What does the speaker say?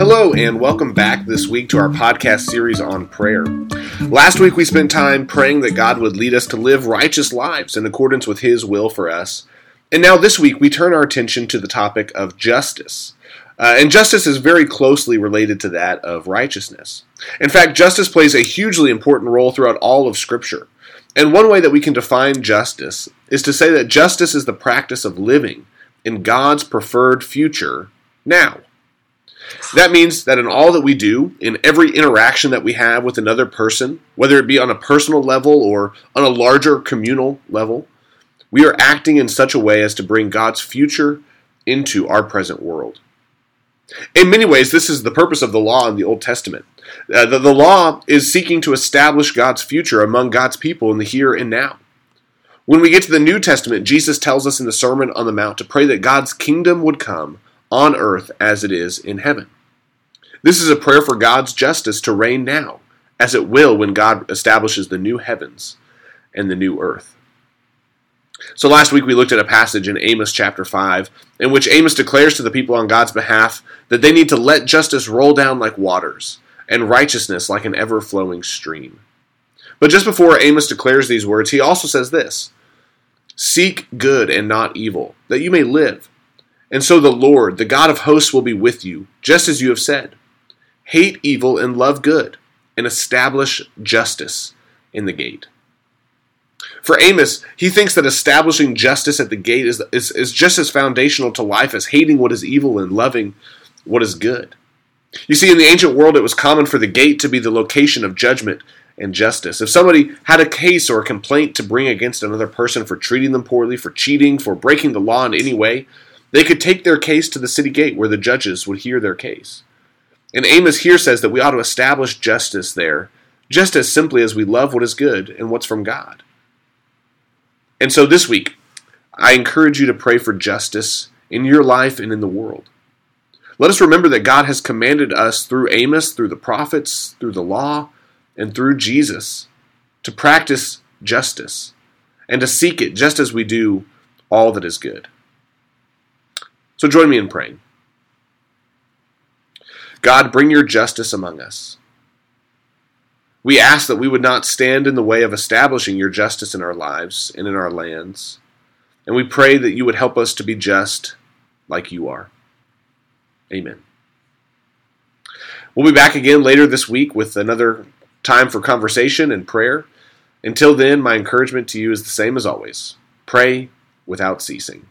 Hello, and welcome back this week to our podcast series on prayer. Last week we spent time praying that God would lead us to live righteous lives in accordance with His will for us. And now this week we turn our attention to the topic of justice. Uh, and justice is very closely related to that of righteousness. In fact, justice plays a hugely important role throughout all of Scripture. And one way that we can define justice is to say that justice is the practice of living in God's preferred future now. That means that in all that we do, in every interaction that we have with another person, whether it be on a personal level or on a larger communal level, we are acting in such a way as to bring God's future into our present world. In many ways, this is the purpose of the law in the Old Testament. Uh, the, the law is seeking to establish God's future among God's people in the here and now. When we get to the New Testament, Jesus tells us in the Sermon on the Mount to pray that God's kingdom would come on earth as it is in heaven. This is a prayer for God's justice to reign now, as it will when God establishes the new heavens and the new earth. So last week we looked at a passage in Amos chapter 5 in which Amos declares to the people on God's behalf that they need to let justice roll down like waters and righteousness like an ever flowing stream. But just before Amos declares these words, he also says this Seek good and not evil, that you may live. And so the Lord, the God of hosts, will be with you, just as you have said. Hate evil and love good, and establish justice in the gate. For Amos, he thinks that establishing justice at the gate is, is, is just as foundational to life as hating what is evil and loving what is good. You see, in the ancient world, it was common for the gate to be the location of judgment and justice. If somebody had a case or a complaint to bring against another person for treating them poorly, for cheating, for breaking the law in any way, they could take their case to the city gate where the judges would hear their case. And Amos here says that we ought to establish justice there, just as simply as we love what is good and what's from God. And so this week, I encourage you to pray for justice in your life and in the world. Let us remember that God has commanded us through Amos, through the prophets, through the law, and through Jesus to practice justice and to seek it just as we do all that is good. So join me in praying. God, bring your justice among us. We ask that we would not stand in the way of establishing your justice in our lives and in our lands. And we pray that you would help us to be just like you are. Amen. We'll be back again later this week with another time for conversation and prayer. Until then, my encouragement to you is the same as always pray without ceasing.